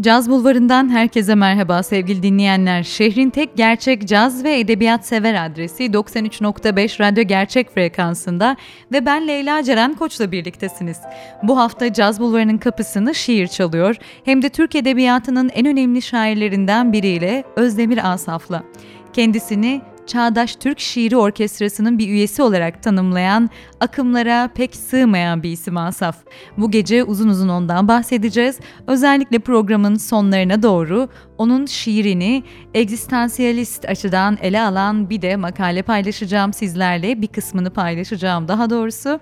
Caz Bulvarı'ndan herkese merhaba sevgili dinleyenler. Şehrin tek gerçek caz ve edebiyat sever adresi 93.5 Radyo Gerçek frekansında ve ben Leyla Ceren Koç'la birliktesiniz. Bu hafta Caz Bulvarı'nın kapısını şiir çalıyor hem de Türk Edebiyatı'nın en önemli şairlerinden biriyle Özdemir Asaf'la. Kendisini Çağdaş Türk Şiiri Orkestrası'nın bir üyesi olarak tanımlayan, akımlara pek sığmayan bir isim Asaf. Bu gece uzun uzun ondan bahsedeceğiz. Özellikle programın sonlarına doğru onun şiirini egzistansiyalist açıdan ele alan bir de makale paylaşacağım sizlerle. Bir kısmını paylaşacağım daha doğrusu.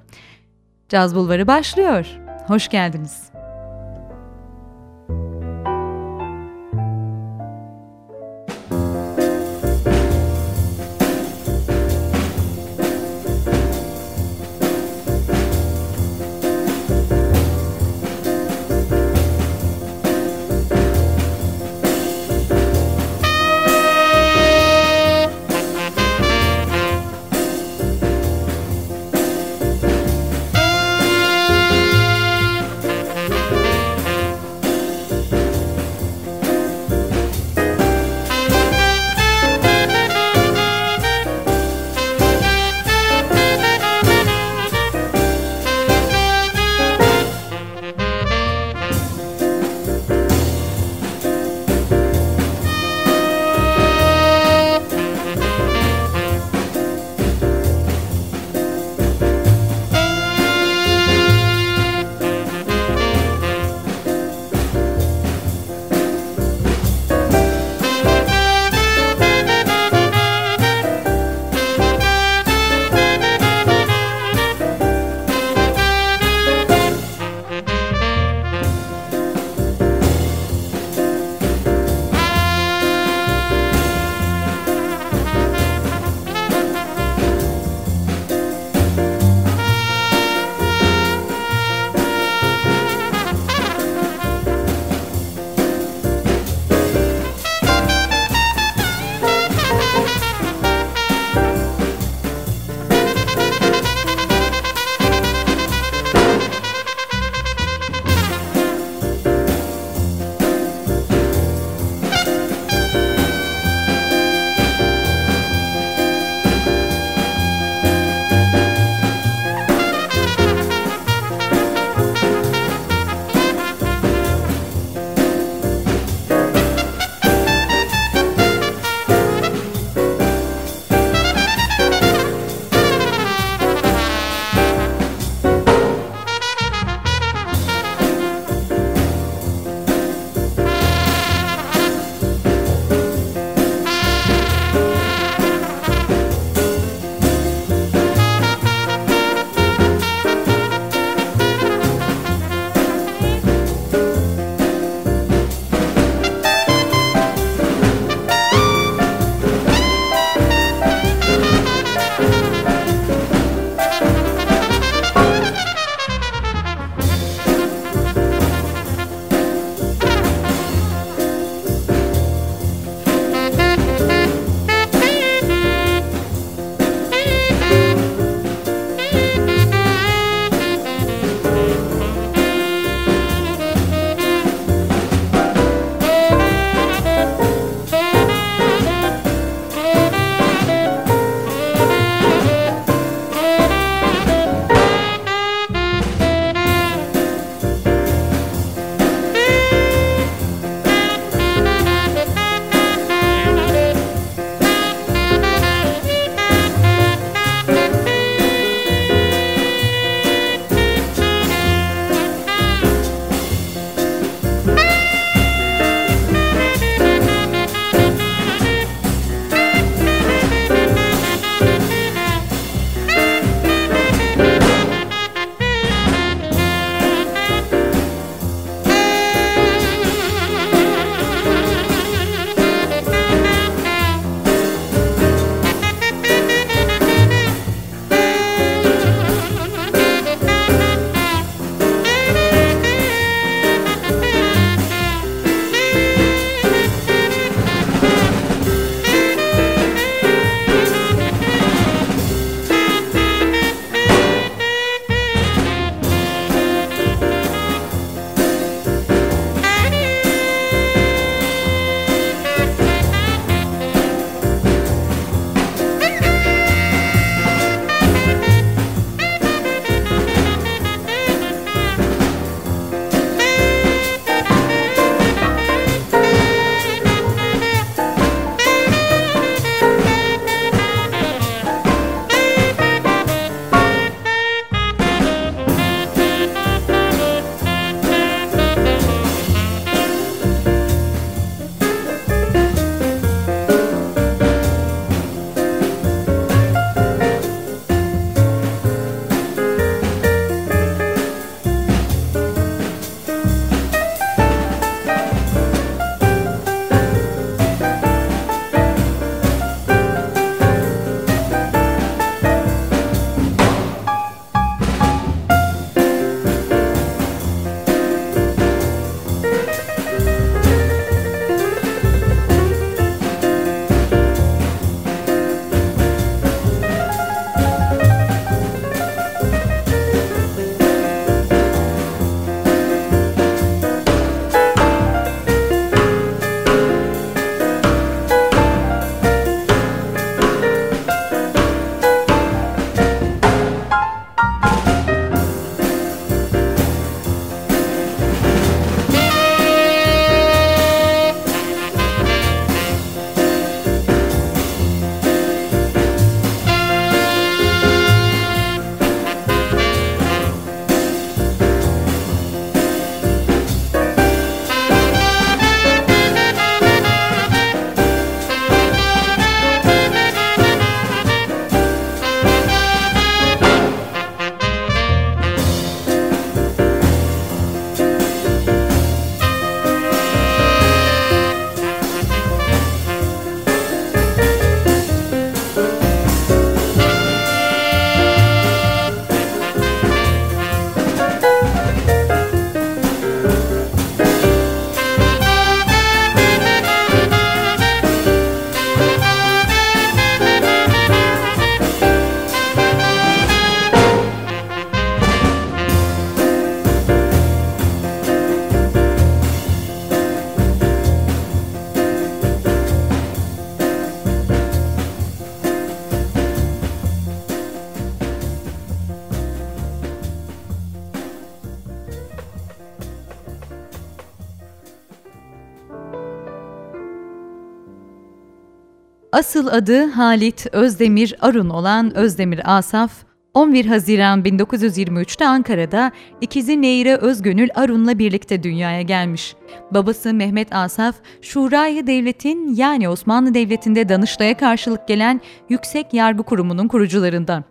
Caz Bulvarı başlıyor. Hoş geldiniz. Asıl adı Halit Özdemir Arun olan Özdemir Asaf, 11 Haziran 1923'te Ankara'da ikizi Neyre Özgönül Arun'la birlikte dünyaya gelmiş. Babası Mehmet Asaf, Şurayı Devlet'in yani Osmanlı Devleti'nde Danıştay'a karşılık gelen Yüksek Yargı Kurumu'nun kurucularından.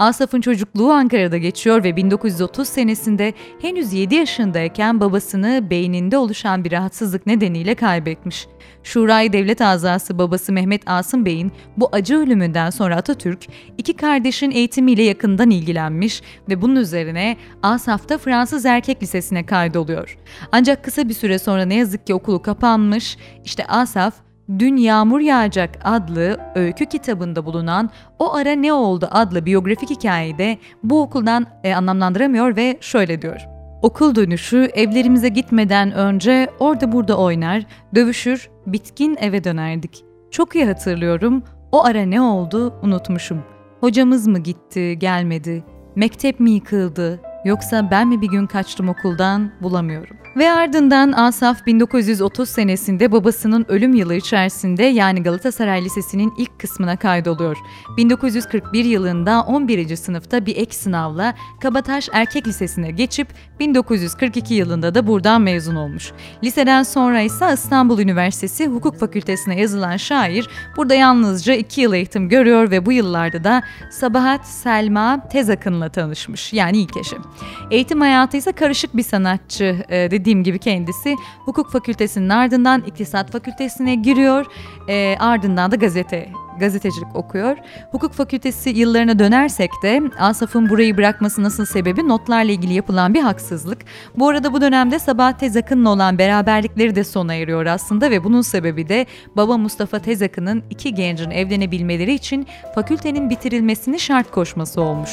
Asaf'ın çocukluğu Ankara'da geçiyor ve 1930 senesinde henüz 7 yaşındayken babasını beyninde oluşan bir rahatsızlık nedeniyle kaybetmiş. Şurayı devlet azası babası Mehmet Asım Bey'in bu acı ölümünden sonra Atatürk iki kardeşin eğitimiyle yakından ilgilenmiş ve bunun üzerine Asaf'ta Fransız Erkek Lisesi'ne kaydoluyor. Ancak kısa bir süre sonra ne yazık ki okulu kapanmış. İşte Asaf Dün Yağmur Yağacak adlı öykü kitabında bulunan O Ara Ne Oldu adlı biyografik hikayede bu okuldan e, anlamlandıramıyor ve şöyle diyor. Okul dönüşü evlerimize gitmeden önce orada burada oynar, dövüşür, bitkin eve dönerdik. Çok iyi hatırlıyorum, o ara ne oldu unutmuşum. Hocamız mı gitti, gelmedi, mektep mi yıkıldı, yoksa ben mi bir gün kaçtım okuldan bulamıyorum. Ve ardından Asaf 1930 senesinde babasının ölüm yılı içerisinde yani Galatasaray Lisesi'nin ilk kısmına kaydoluyor. 1941 yılında 11. sınıfta bir ek sınavla Kabataş Erkek Lisesi'ne geçip 1942 yılında da buradan mezun olmuş. Liseden sonra ise İstanbul Üniversitesi Hukuk Fakültesine yazılan şair burada yalnızca 2 yıl eğitim görüyor ve bu yıllarda da Sabahat Selma Tezakın'la tanışmış yani ilk eşi. Eğitim hayatı ise karışık bir sanatçı e, dediğim gibi kendisi hukuk fakültesinin ardından iktisat fakültesine giriyor. E, ardından da gazete gazetecilik okuyor. Hukuk fakültesi yıllarına dönersek de Asaf'ın burayı bırakması nasıl sebebi notlarla ilgili yapılan bir haksızlık. Bu arada bu dönemde Sabahat Tezakın'la olan beraberlikleri de sona eriyor aslında ve bunun sebebi de baba Mustafa Tezakın'ın iki gencin evlenebilmeleri için fakültenin bitirilmesini şart koşması olmuş.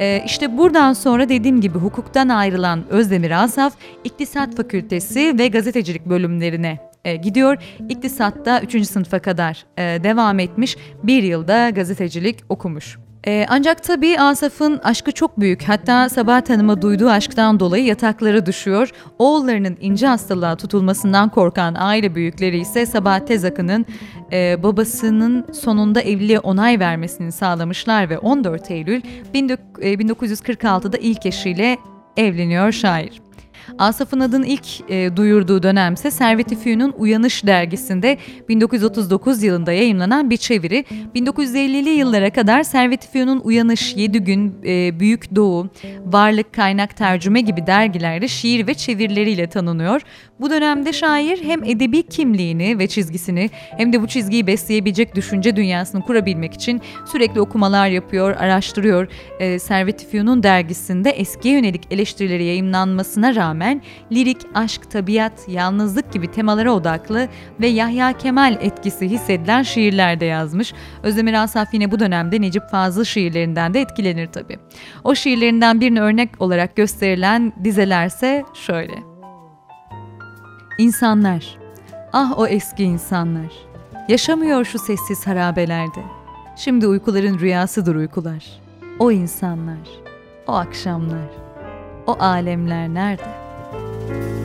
Ee, işte buradan sonra dediğim gibi hukuktan ayrılan Özdemir Asaf, İktisat Fakültesi ve gazetecilik bölümlerine e, gidiyor. İktisatta 3. sınıfa kadar e, devam etmiş. Bir yılda gazetecilik okumuş. E, ancak tabii Asaf'ın aşkı çok büyük. Hatta Sabahat Hanım'a duyduğu aşktan dolayı yataklara düşüyor. Oğullarının ince hastalığa tutulmasından korkan aile büyükleri ise Sabahat Tezakı'nın e, babasının sonunda evliliğe onay vermesini sağlamışlar ve 14 Eylül 1946'da e, ilk eşiyle evleniyor şair. Asaf'ın adını ilk e, duyurduğu dönemse Servet-i Uyanış dergisinde 1939 yılında yayınlanan bir çeviri. 1950'li yıllara kadar Servet-i Uyanış, Yedi Gün, e, Büyük Doğu, Varlık, Kaynak, Tercüme gibi dergilerde şiir ve çevirileriyle tanınıyor. Bu dönemde şair hem edebi kimliğini ve çizgisini hem de bu çizgiyi besleyebilecek düşünce dünyasını kurabilmek için sürekli okumalar yapıyor, araştırıyor. E, Servet-i dergisinde eskiye yönelik eleştirileri yayınlanmasına rağmen lirik, aşk, tabiat, yalnızlık gibi temalara odaklı ve Yahya Kemal etkisi hissedilen şiirler de yazmış. Özdemir Asaf yine bu dönemde Necip Fazıl şiirlerinden de etkilenir tabii. O şiirlerinden birini örnek olarak gösterilen dizelerse şöyle. İnsanlar, ah o eski insanlar, yaşamıyor şu sessiz harabelerde. Şimdi uykuların rüyasıdır uykular. O insanlar, o akşamlar, o alemler nerede?'' Bye.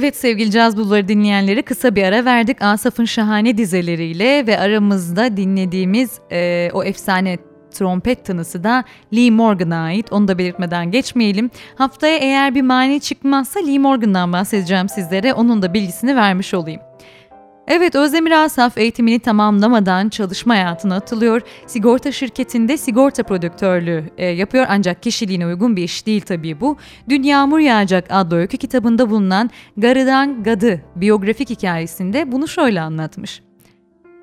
Evet sevgili Caz Bulvarı dinleyenleri kısa bir ara verdik Asaf'ın şahane dizeleriyle ve aramızda dinlediğimiz e, o efsane trompet tınısı da Lee Morgan'a ait. Onu da belirtmeden geçmeyelim. Haftaya eğer bir mani çıkmazsa Lee Morgan'dan bahsedeceğim sizlere. Onun da bilgisini vermiş olayım. Evet Özdemir Asaf eğitimini tamamlamadan çalışma hayatına atılıyor. Sigorta şirketinde sigorta prodüktörlüğü e, yapıyor ancak kişiliğine uygun bir iş değil tabii bu. Dün Yağmur Yağacak adlı öykü kitabında bulunan Garıdan Gadı biyografik hikayesinde bunu şöyle anlatmış.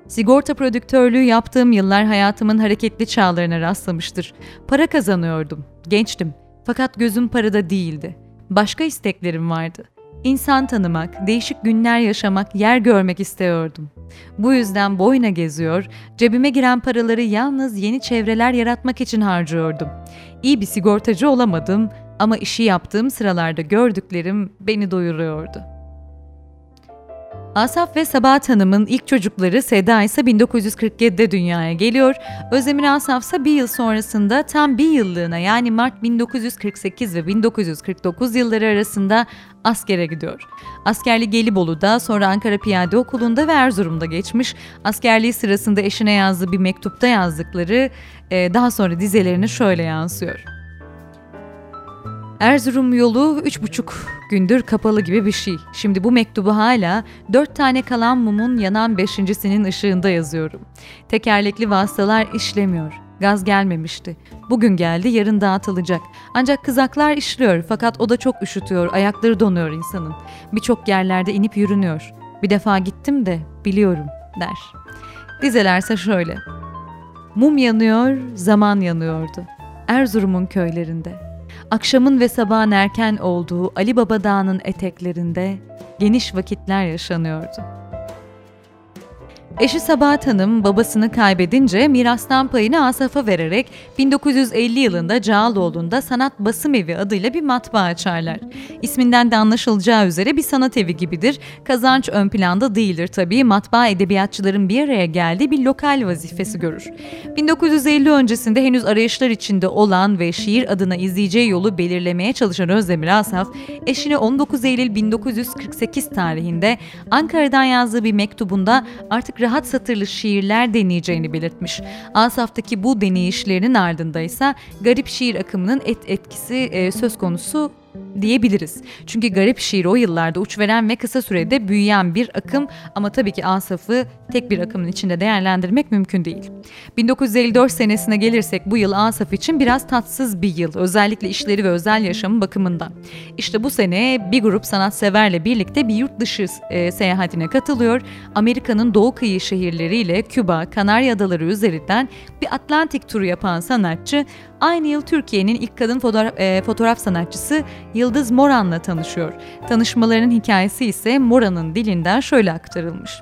Sigorta prodüktörlüğü yaptığım yıllar hayatımın hareketli çağlarına rastlamıştır. Para kazanıyordum, gençtim. Fakat gözüm parada değildi. Başka isteklerim vardı. İnsan tanımak, değişik günler yaşamak, yer görmek istiyordum. Bu yüzden boyuna geziyor, cebime giren paraları yalnız yeni çevreler yaratmak için harcıyordum. İyi bir sigortacı olamadım ama işi yaptığım sıralarda gördüklerim beni doyuruyordu.'' Asaf ve Sabahat Hanım'ın ilk çocukları Seda ise 1947'de dünyaya geliyor. Özdemir Asaf ise bir yıl sonrasında tam bir yıllığına yani Mart 1948 ve 1949 yılları arasında askere gidiyor. Askerliği Gelibolu'da sonra Ankara Piyade Okulu'nda ve Erzurum'da geçmiş. Askerliği sırasında eşine yazdığı bir mektupta yazdıkları daha sonra dizelerine şöyle yansıyor. Erzurum yolu üç buçuk gündür kapalı gibi bir şey. Şimdi bu mektubu hala dört tane kalan mumun yanan beşincisinin ışığında yazıyorum. Tekerlekli vasıtalar işlemiyor. Gaz gelmemişti. Bugün geldi, yarın dağıtılacak. Ancak kızaklar işliyor fakat o da çok üşütüyor, ayakları donuyor insanın. Birçok yerlerde inip yürünüyor. Bir defa gittim de biliyorum der. Dizelerse şöyle. Mum yanıyor, zaman yanıyordu. Erzurum'un köylerinde.'' Akşamın ve sabahın erken olduğu Ali Baba Dağı'nın eteklerinde geniş vakitler yaşanıyordu. Eşi Sabahat Hanım babasını kaybedince mirastan payını Asaf'a vererek 1950 yılında Cağaloğlu'nda Sanat Basım Evi adıyla bir matbaa açarlar. İsminden de anlaşılacağı üzere bir sanat evi gibidir. Kazanç ön planda değildir tabii. Matbaa edebiyatçıların bir araya geldiği bir lokal vazifesi görür. 1950 öncesinde henüz arayışlar içinde olan ve şiir adına izleyeceği yolu belirlemeye çalışan Özdemir Asaf, eşine 19 Eylül 1948 tarihinde Ankara'dan yazdığı bir mektubunda artık rahat satırlı şiirler deneyeceğini belirtmiş. Asaf'taki bu deneyişlerinin ardında ise garip şiir akımının et etkisi e, söz konusu diyebiliriz. Çünkü garip şiir o yıllarda uç veren ve kısa sürede büyüyen bir akım ama tabii ki Asaf'ı tek bir akımın içinde değerlendirmek mümkün değil. 1954 senesine gelirsek bu yıl Asaf için biraz tatsız bir yıl. Özellikle işleri ve özel yaşamı bakımından. İşte bu sene bir grup sanatseverle birlikte bir yurt dışı e, seyahatine katılıyor. Amerika'nın doğu kıyı şehirleriyle Küba, Kanarya Adaları üzerinden bir Atlantik turu yapan sanatçı aynı yıl Türkiye'nin ilk kadın fotoğraf, e, fotoğraf sanatçısı Yıldız Moran'la tanışıyor. Tanışmalarının hikayesi ise Moran'ın dilinden şöyle aktarılmış.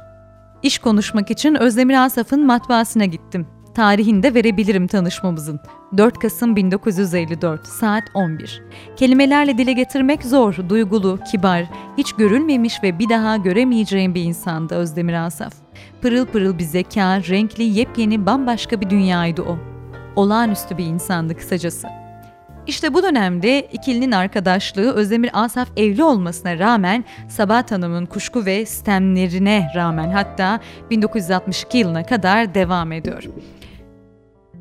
İş konuşmak için Özdemir Asaf'ın matbaasına gittim. Tarihini de verebilirim tanışmamızın. 4 Kasım 1954 saat 11. Kelimelerle dile getirmek zor, duygulu, kibar, hiç görülmemiş ve bir daha göremeyeceğim bir insandı Özdemir Asaf. Pırıl pırıl bir zeka, renkli, yepyeni, bambaşka bir dünyaydı o. Olağanüstü bir insandı kısacası. İşte bu dönemde ikilinin arkadaşlığı Özdemir Asaf evli olmasına rağmen Sabahat Hanım'ın kuşku ve stemlerine rağmen hatta 1962 yılına kadar devam ediyor.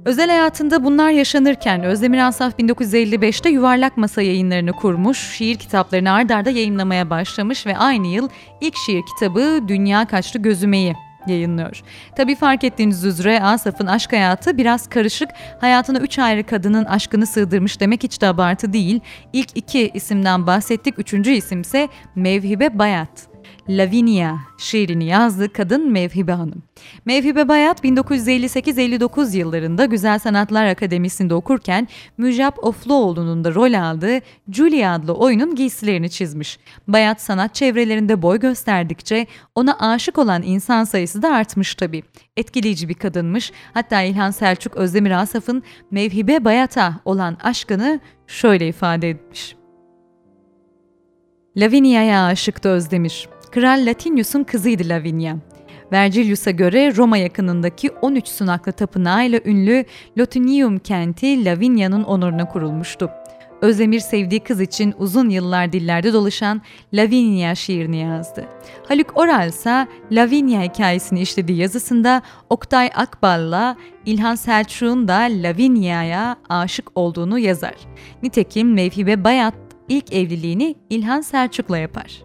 Özel hayatında bunlar yaşanırken Özdemir Asaf 1955'te Yuvarlak Masa yayınlarını kurmuş, şiir kitaplarını ardarda yayınlamaya başlamış ve aynı yıl ilk şiir kitabı Dünya Kaçtı Gözümeyi yayınlıyor. Tabi fark ettiğiniz üzere Asaf'ın aşk hayatı biraz karışık. Hayatına üç ayrı kadının aşkını sığdırmış demek hiç de abartı değil. İlk iki isimden bahsettik. Üçüncü isimse Mevhibe Bayat. Lavinia şiirini yazdı kadın Mevhibe Hanım. Mevhibe Bayat 1958-59 yıllarında Güzel Sanatlar Akademisi'nde okurken Müjap Ofluoğlu'nun da rol aldığı Julia adlı oyunun giysilerini çizmiş. Bayat sanat çevrelerinde boy gösterdikçe ona aşık olan insan sayısı da artmış tabii. Etkileyici bir kadınmış. Hatta İlhan Selçuk Özdemir Asaf'ın Mevhibe Bayat'a olan aşkını şöyle ifade etmiş. Lavinia'ya aşıktı Özdemir. Kral Latinius'un kızıydı Lavinia. Vergilius'a göre Roma yakınındaki 13 sunaklı tapınağıyla ünlü Lotinium kenti Lavinia'nın onuruna kurulmuştu. Özdemir sevdiği kız için uzun yıllar dillerde dolaşan Lavinia şiirini yazdı. Haluk Oral ise Lavinia hikayesini işlediği yazısında Oktay Akbal'la İlhan Selçuk'un da Lavinia'ya aşık olduğunu yazar. Nitekim Mevhibe Bayat ilk evliliğini İlhan Selçuk'la yapar.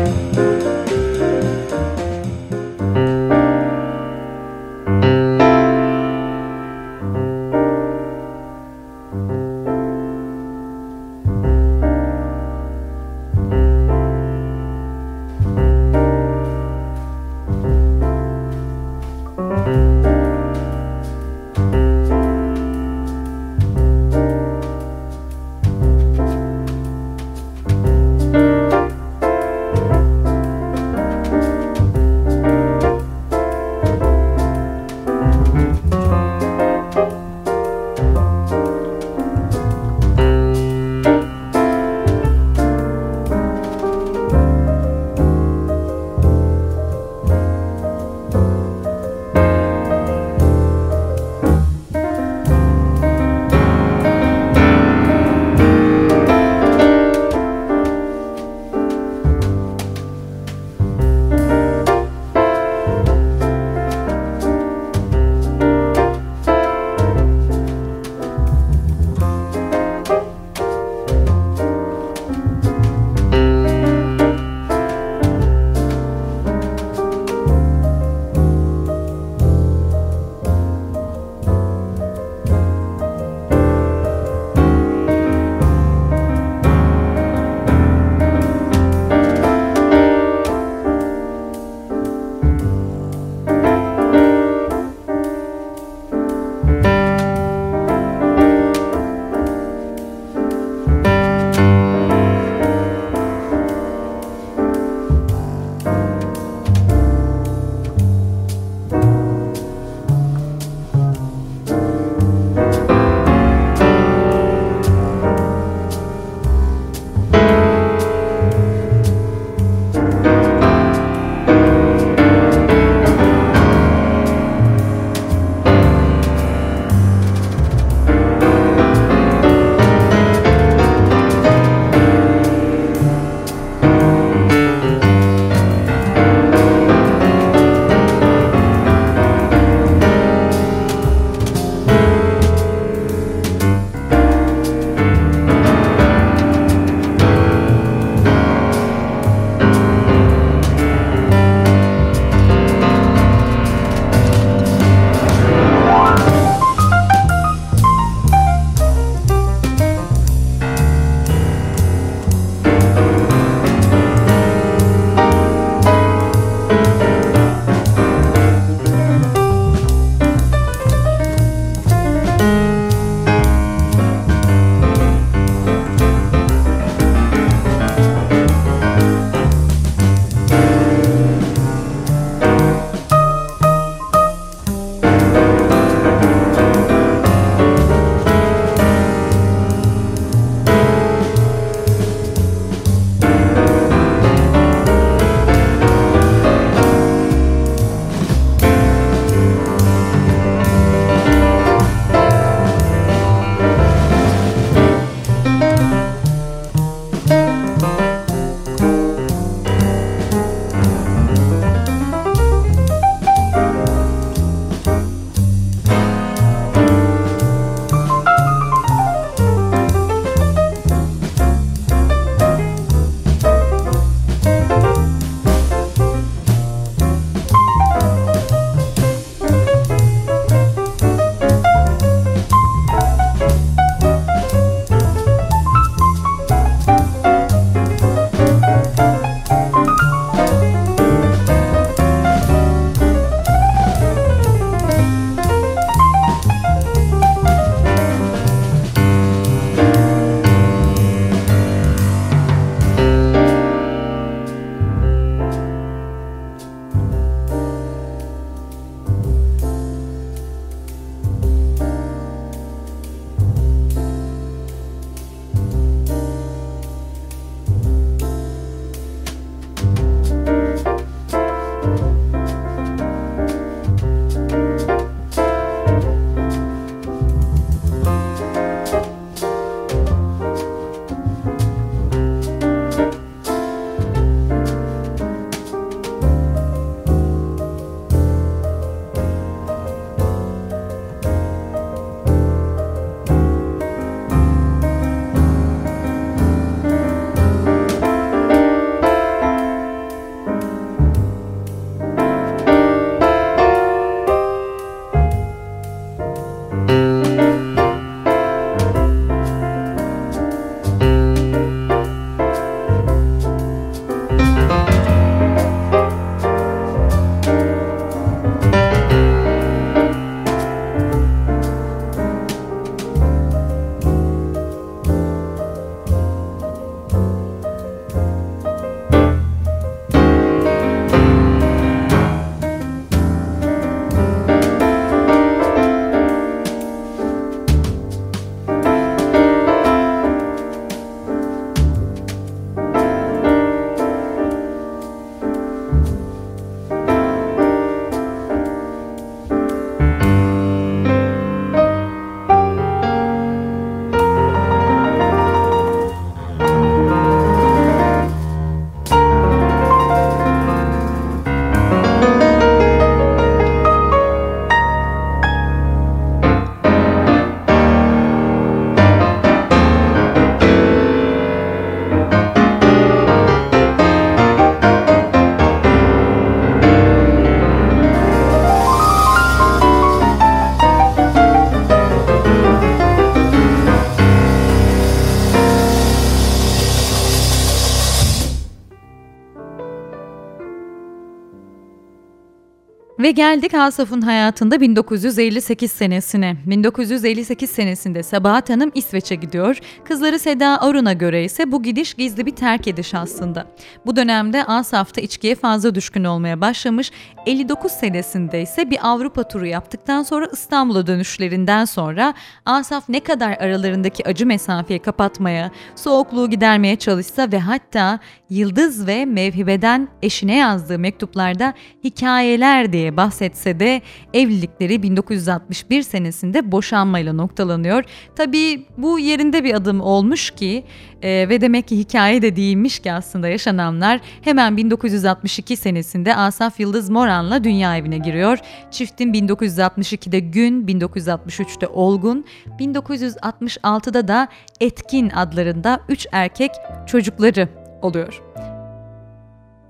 Ve geldik Asaf'ın hayatında 1958 senesine. 1958 senesinde Sabahat Hanım İsveç'e gidiyor. Kızları Seda Arun'a göre ise bu gidiş gizli bir terk ediş aslında. Bu dönemde Asaf da içkiye fazla düşkün olmaya başlamış. 59 senesinde ise bir Avrupa turu yaptıktan sonra İstanbul'a dönüşlerinden sonra Asaf ne kadar aralarındaki acı mesafeyi kapatmaya, soğukluğu gidermeye çalışsa ve hatta Yıldız ve Mevhibe'den eşine yazdığı mektuplarda hikayeler diye bahsetse de evlilikleri 1961 senesinde boşanmayla noktalanıyor. Tabii bu yerinde bir adım olmuş ki e, ve demek ki hikaye de değilmiş ki aslında yaşananlar hemen 1962 senesinde Asaf Yıldız Moran'la dünya evine giriyor. Çiftin 1962'de Gün, 1963'te Olgun, 1966'da da Etkin adlarında 3 erkek çocukları oluyor.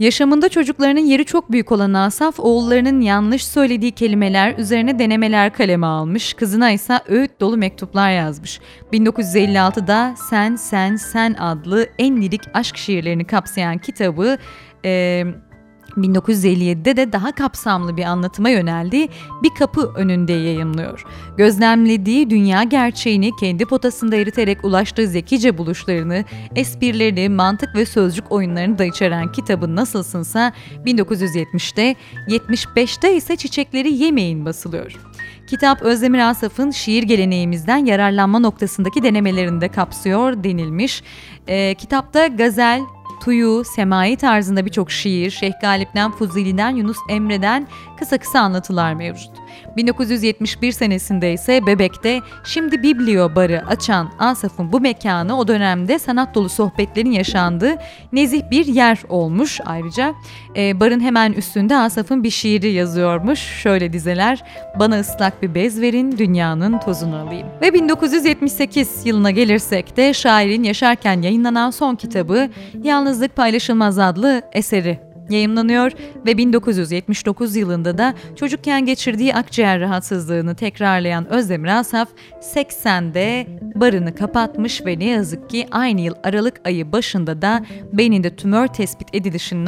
Yaşamında çocuklarının yeri çok büyük olan Asaf, oğullarının yanlış söylediği kelimeler üzerine denemeler kaleme almış, kızına ise öğüt dolu mektuplar yazmış. 1956'da Sen Sen Sen adlı en lirik aşk şiirlerini kapsayan kitabı e, 1957'de de daha kapsamlı bir anlatıma yöneldi, bir kapı önünde yayımlıyor. Gözlemlediği dünya gerçeğini kendi potasında eriterek ulaştığı zekice buluşlarını, esprilerini, mantık ve sözcük oyunlarını da içeren kitabı Nasılsınsa 1970'te, 75'te ise Çiçekleri Yemeyin basılıyor. Kitap Özdemir Asaf'ın şiir geleneğimizden yararlanma noktasındaki denemelerini de kapsıyor denilmiş. E, kitapta gazel, Tuyu, Semai tarzında birçok şiir, Şeyh Galip'ten, Fuzuli'den, Yunus Emre'den kısa kısa anlatılar mevcut. 1971 senesinde ise Bebek'te şimdi Biblio barı açan Asaf'ın bu mekanı o dönemde sanat dolu sohbetlerin yaşandığı nezih bir yer olmuş ayrıca. E, barın hemen üstünde Asaf'ın bir şiiri yazıyormuş. Şöyle dizeler, bana ıslak bir bez verin dünyanın tozunu alayım. Ve 1978 yılına gelirsek de şairin yaşarken yayınlanan son kitabı Yalnızlık Paylaşılmaz adlı eseri yayımlanıyor ve 1979 yılında da çocukken geçirdiği akciğer rahatsızlığını tekrarlayan Özdemir Asaf 80'de barını kapatmış ve ne yazık ki aynı yıl Aralık ayı başında da beyninde tümör tespit edilişinin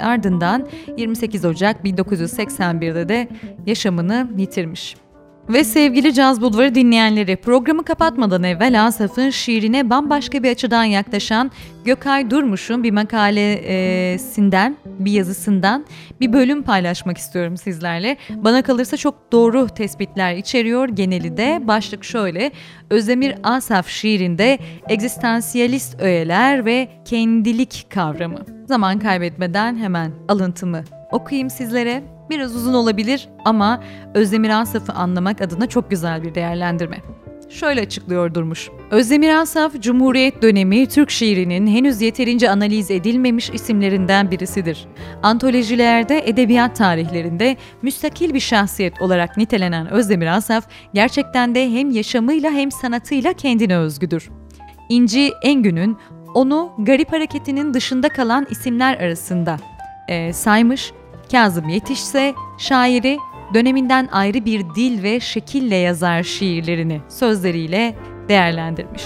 ardından 28 Ocak 1981'de de yaşamını yitirmiş. Ve sevgili Caz Bulvarı dinleyenleri, programı kapatmadan evvel Asaf'ın şiirine bambaşka bir açıdan yaklaşan Gökay Durmuş'un bir makalesinden, bir yazısından bir bölüm paylaşmak istiyorum sizlerle. Bana kalırsa çok doğru tespitler içeriyor geneli de. Başlık şöyle, Özdemir Asaf şiirinde egzistansiyalist öğeler ve kendilik kavramı. Zaman kaybetmeden hemen alıntımı okuyayım sizlere. Biraz uzun olabilir ama Özdemir Asaf'ı anlamak adına çok güzel bir değerlendirme. Şöyle açıklıyor Durmuş. Özdemir Asaf, Cumhuriyet dönemi Türk şiirinin henüz yeterince analiz edilmemiş isimlerinden birisidir. Antolojilerde, edebiyat tarihlerinde müstakil bir şahsiyet olarak nitelenen Özdemir Asaf, gerçekten de hem yaşamıyla hem sanatıyla kendine özgüdür. İnci Engün'ün onu garip hareketinin dışında kalan isimler arasında e, saymış Kazım Yetişse şairi döneminden ayrı bir dil ve şekille yazar şiirlerini sözleriyle değerlendirmiş.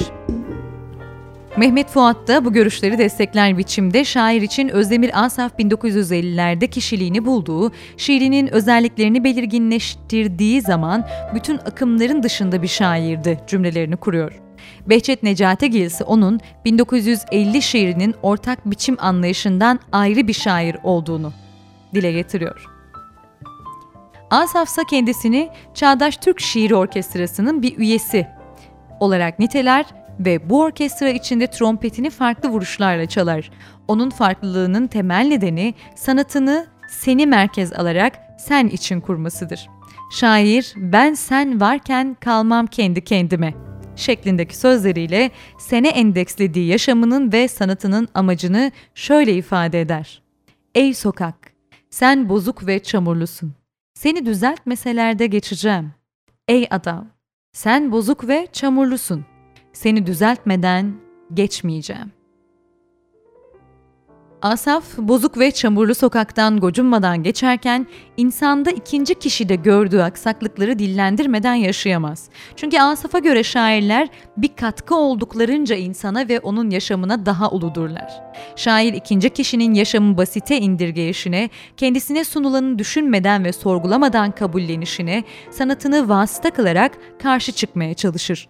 Mehmet Fuat da bu görüşleri destekler biçimde şair için Özdemir Asaf 1950'lerde kişiliğini bulduğu, şiirinin özelliklerini belirginleştirdiği zaman bütün akımların dışında bir şairdi cümlelerini kuruyor. Behçet Necatigil ise onun 1950 şiirinin ortak biçim anlayışından ayrı bir şair olduğunu dile getiriyor. Asaf ise kendisini Çağdaş Türk Şiiri Orkestrası'nın bir üyesi olarak niteler ve bu orkestra içinde trompetini farklı vuruşlarla çalar. Onun farklılığının temel nedeni sanatını seni merkez alarak sen için kurmasıdır. Şair ben sen varken kalmam kendi kendime şeklindeki sözleriyle sene endekslediği yaşamının ve sanatının amacını şöyle ifade eder. Ey sokak, sen bozuk ve çamurlusun. Seni düzeltmeselerde geçeceğim. Ey adam, sen bozuk ve çamurlusun. Seni düzeltmeden geçmeyeceğim. Asaf, bozuk ve çamurlu sokaktan gocunmadan geçerken insanda ikinci kişide gördüğü aksaklıkları dillendirmeden yaşayamaz. Çünkü Asaf'a göre şairler bir katkı olduklarınca insana ve onun yaşamına daha uludurlar. Şair ikinci kişinin yaşamı basite indirgeyişine, kendisine sunulanı düşünmeden ve sorgulamadan kabullenişine, sanatını vasıta kılarak karşı çıkmaya çalışır.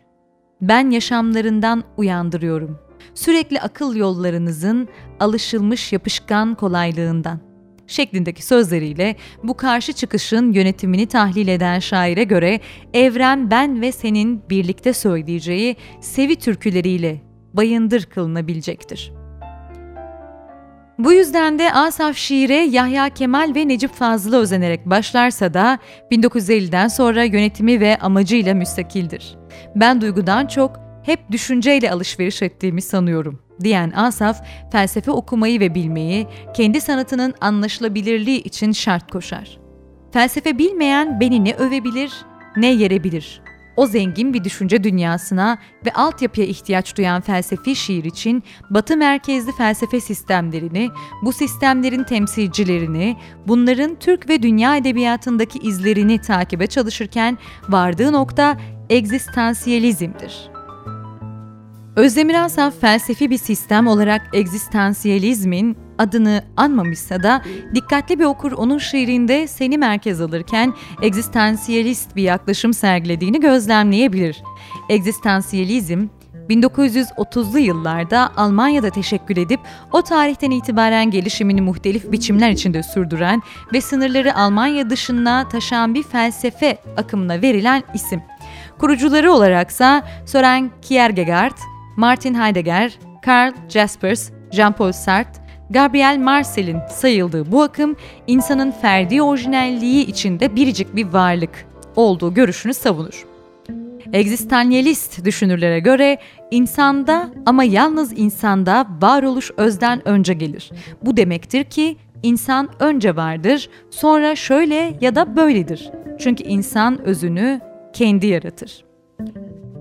Ben yaşamlarından uyandırıyorum.'' Sürekli akıl yollarınızın alışılmış yapışkan kolaylığından şeklindeki sözleriyle bu karşı çıkışın yönetimini tahlil eden şaire göre evren ben ve senin birlikte söyleyeceği sevi türküleriyle bayındır kılınabilecektir. Bu yüzden de Asaf şiire Yahya Kemal ve Necip Fazıl'a özenerek başlarsa da 1950'den sonra yönetimi ve amacıyla müstakildir. Ben duygudan çok hep düşünceyle alışveriş ettiğimi sanıyorum diyen Asaf, felsefe okumayı ve bilmeyi kendi sanatının anlaşılabilirliği için şart koşar. Felsefe bilmeyen beni ne övebilir ne yerebilir. O zengin bir düşünce dünyasına ve altyapıya ihtiyaç duyan felsefi şiir için batı merkezli felsefe sistemlerini, bu sistemlerin temsilcilerini, bunların Türk ve dünya edebiyatındaki izlerini takibe çalışırken vardığı nokta egzistansiyelizmdir. Özdemir Asaf felsefi bir sistem olarak egzistansiyelizmin adını anmamışsa da dikkatli bir okur onun şiirinde seni merkez alırken egzistansiyelist bir yaklaşım sergilediğini gözlemleyebilir. Egzistansiyelizm 1930'lu yıllarda Almanya'da teşekkül edip o tarihten itibaren gelişimini muhtelif biçimler içinde sürdüren ve sınırları Almanya dışına taşıyan bir felsefe akımına verilen isim. Kurucuları olaraksa Søren Kierkegaard, Martin Heidegger, Karl Jaspers, Jean-Paul Sartre, Gabriel Marcel'in sayıldığı bu akım insanın ferdi orijinalliği içinde biricik bir varlık olduğu görüşünü savunur. Egzistansiyelist düşünürlere göre insanda ama yalnız insanda varoluş özden önce gelir. Bu demektir ki insan önce vardır, sonra şöyle ya da böyledir. Çünkü insan özünü kendi yaratır.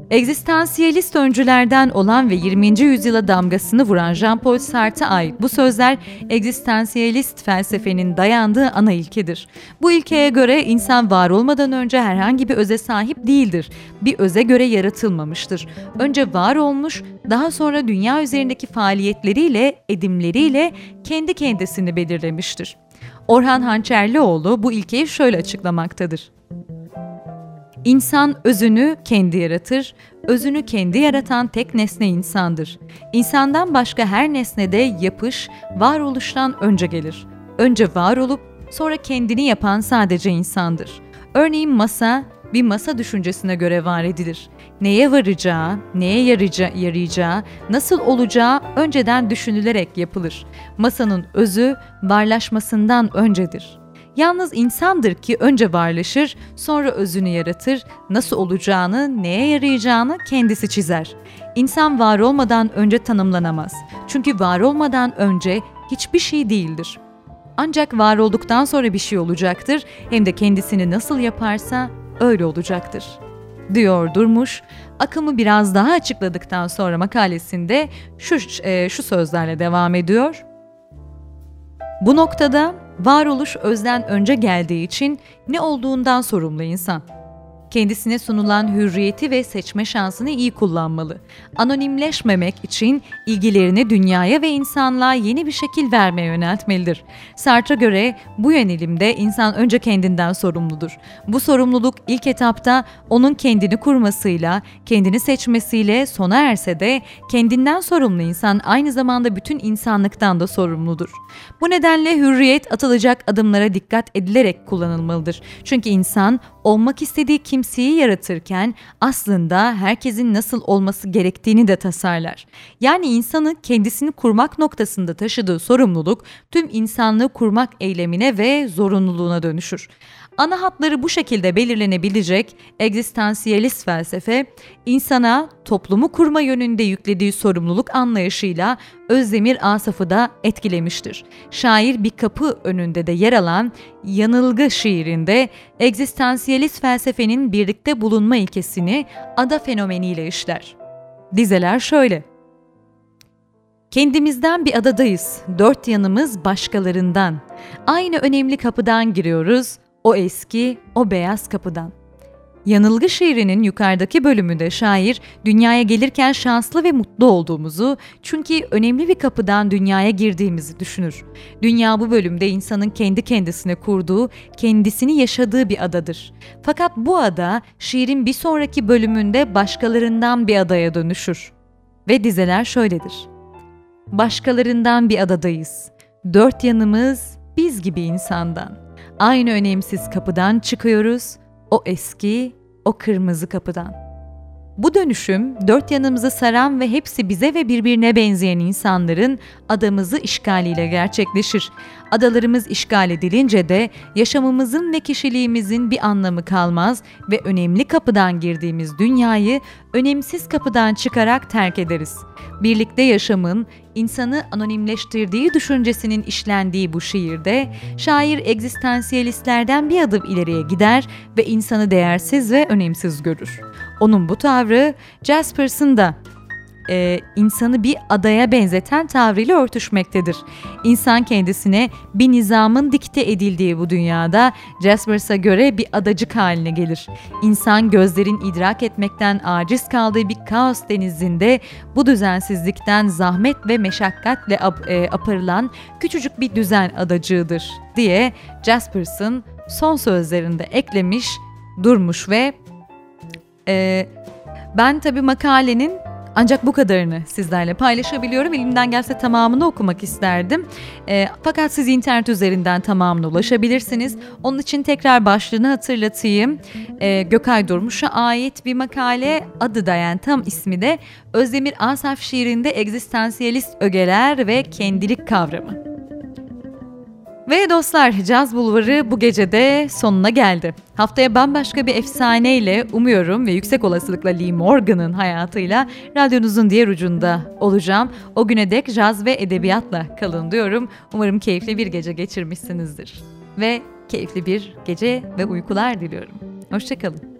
Egzistansiyelist öncülerden olan ve 20. yüzyıla damgasını vuran Jean-Paul Sartre'a ait bu sözler egzistansiyelist felsefenin dayandığı ana ilkedir. Bu ilkeye göre insan var olmadan önce herhangi bir öze sahip değildir. Bir öze göre yaratılmamıştır. Önce var olmuş, daha sonra dünya üzerindeki faaliyetleriyle, edimleriyle kendi kendisini belirlemiştir. Orhan Hançerlioğlu bu ilkeyi şöyle açıklamaktadır. İnsan özünü kendi yaratır, özünü kendi yaratan tek nesne insandır. İnsandan başka her nesnede yapış, varoluştan önce gelir. Önce var olup sonra kendini yapan sadece insandır. Örneğin masa, bir masa düşüncesine göre var edilir. Neye varacağı, neye yarayacağı, yarayacağı, nasıl olacağı önceden düşünülerek yapılır. Masanın özü varlaşmasından öncedir. Yalnız insandır ki önce varlaşır, sonra özünü yaratır, nasıl olacağını, neye yarayacağını kendisi çizer. İnsan var olmadan önce tanımlanamaz. Çünkü var olmadan önce hiçbir şey değildir. Ancak var olduktan sonra bir şey olacaktır, hem de kendisini nasıl yaparsa öyle olacaktır. Diyor Durmuş, akımı biraz daha açıkladıktan sonra makalesinde şu, e, şu sözlerle devam ediyor. Bu noktada varoluş özden önce geldiği için ne olduğundan sorumlu insan kendisine sunulan hürriyeti ve seçme şansını iyi kullanmalı. Anonimleşmemek için ilgilerini dünyaya ve insanlığa yeni bir şekil vermeye yöneltmelidir. Sartre'a göre bu yönelimde insan önce kendinden sorumludur. Bu sorumluluk ilk etapta onun kendini kurmasıyla, kendini seçmesiyle sona erse de kendinden sorumlu insan aynı zamanda bütün insanlıktan da sorumludur. Bu nedenle hürriyet atılacak adımlara dikkat edilerek kullanılmalıdır. Çünkü insan olmak istediği kimseyi yaratırken aslında herkesin nasıl olması gerektiğini de tasarlar. Yani insanın kendisini kurmak noktasında taşıdığı sorumluluk tüm insanlığı kurmak eylemine ve zorunluluğuna dönüşür. Ana hatları bu şekilde belirlenebilecek egzistansiyelist felsefe, insana toplumu kurma yönünde yüklediği sorumluluk anlayışıyla Özdemir Asaf'ı da etkilemiştir. Şair bir kapı önünde de yer alan Yanılgı şiirinde egzistansiyelist felsefenin birlikte bulunma ilkesini ada fenomeniyle işler. Dizeler şöyle. Kendimizden bir adadayız. Dört yanımız başkalarından. Aynı önemli kapıdan giriyoruz. O eski, o beyaz kapıdan. Yanılgı şiirinin yukarıdaki bölümünde şair dünyaya gelirken şanslı ve mutlu olduğumuzu çünkü önemli bir kapıdan dünyaya girdiğimizi düşünür. Dünya bu bölümde insanın kendi kendisine kurduğu, kendisini yaşadığı bir adadır. Fakat bu ada şiirin bir sonraki bölümünde başkalarından bir adaya dönüşür. Ve dizeler şöyledir. Başkalarından bir adadayız. Dört yanımız biz gibi insandan. Aynı önemsiz kapıdan çıkıyoruz, o eski, o kırmızı kapıdan. Bu dönüşüm dört yanımızı saran ve hepsi bize ve birbirine benzeyen insanların adamızı işgaliyle gerçekleşir. Adalarımız işgal edilince de yaşamımızın ve kişiliğimizin bir anlamı kalmaz ve önemli kapıdan girdiğimiz dünyayı önemsiz kapıdan çıkarak terk ederiz. Birlikte yaşamın insanı anonimleştirdiği düşüncesinin işlendiği bu şiirde şair egzistansiyelistlerden bir adım ileriye gider ve insanı değersiz ve önemsiz görür. Onun bu tavrı Jaspers'ın da e, insanı bir adaya benzeten tavrıyla örtüşmektedir. İnsan kendisine bir nizamın dikte edildiği bu dünyada Jaspers'a göre bir adacık haline gelir. İnsan gözlerin idrak etmekten aciz kaldığı bir kaos denizinde bu düzensizlikten zahmet ve meşakkatle ap, e, aparılan küçücük bir düzen adacığıdır diye Jaspers'ın son sözlerinde eklemiş, durmuş ve e, ben tabii makalenin ancak bu kadarını sizlerle paylaşabiliyorum. Elimden gelse tamamını okumak isterdim. E, fakat siz internet üzerinden tamamına ulaşabilirsiniz. Onun için tekrar başlığını hatırlatayım. E, Gökay Durmuş'a ait bir makale adı da yani tam ismi de Özdemir Asaf şiirinde egzistansiyelist ögeler ve kendilik kavramı. Ve dostlar Caz Bulvarı bu gece de sonuna geldi. Haftaya bambaşka bir efsaneyle umuyorum ve yüksek olasılıkla Lee Morgan'ın hayatıyla radyonuzun diğer ucunda olacağım. O güne dek caz ve edebiyatla kalın diyorum. Umarım keyifli bir gece geçirmişsinizdir. Ve keyifli bir gece ve uykular diliyorum. Hoşçakalın.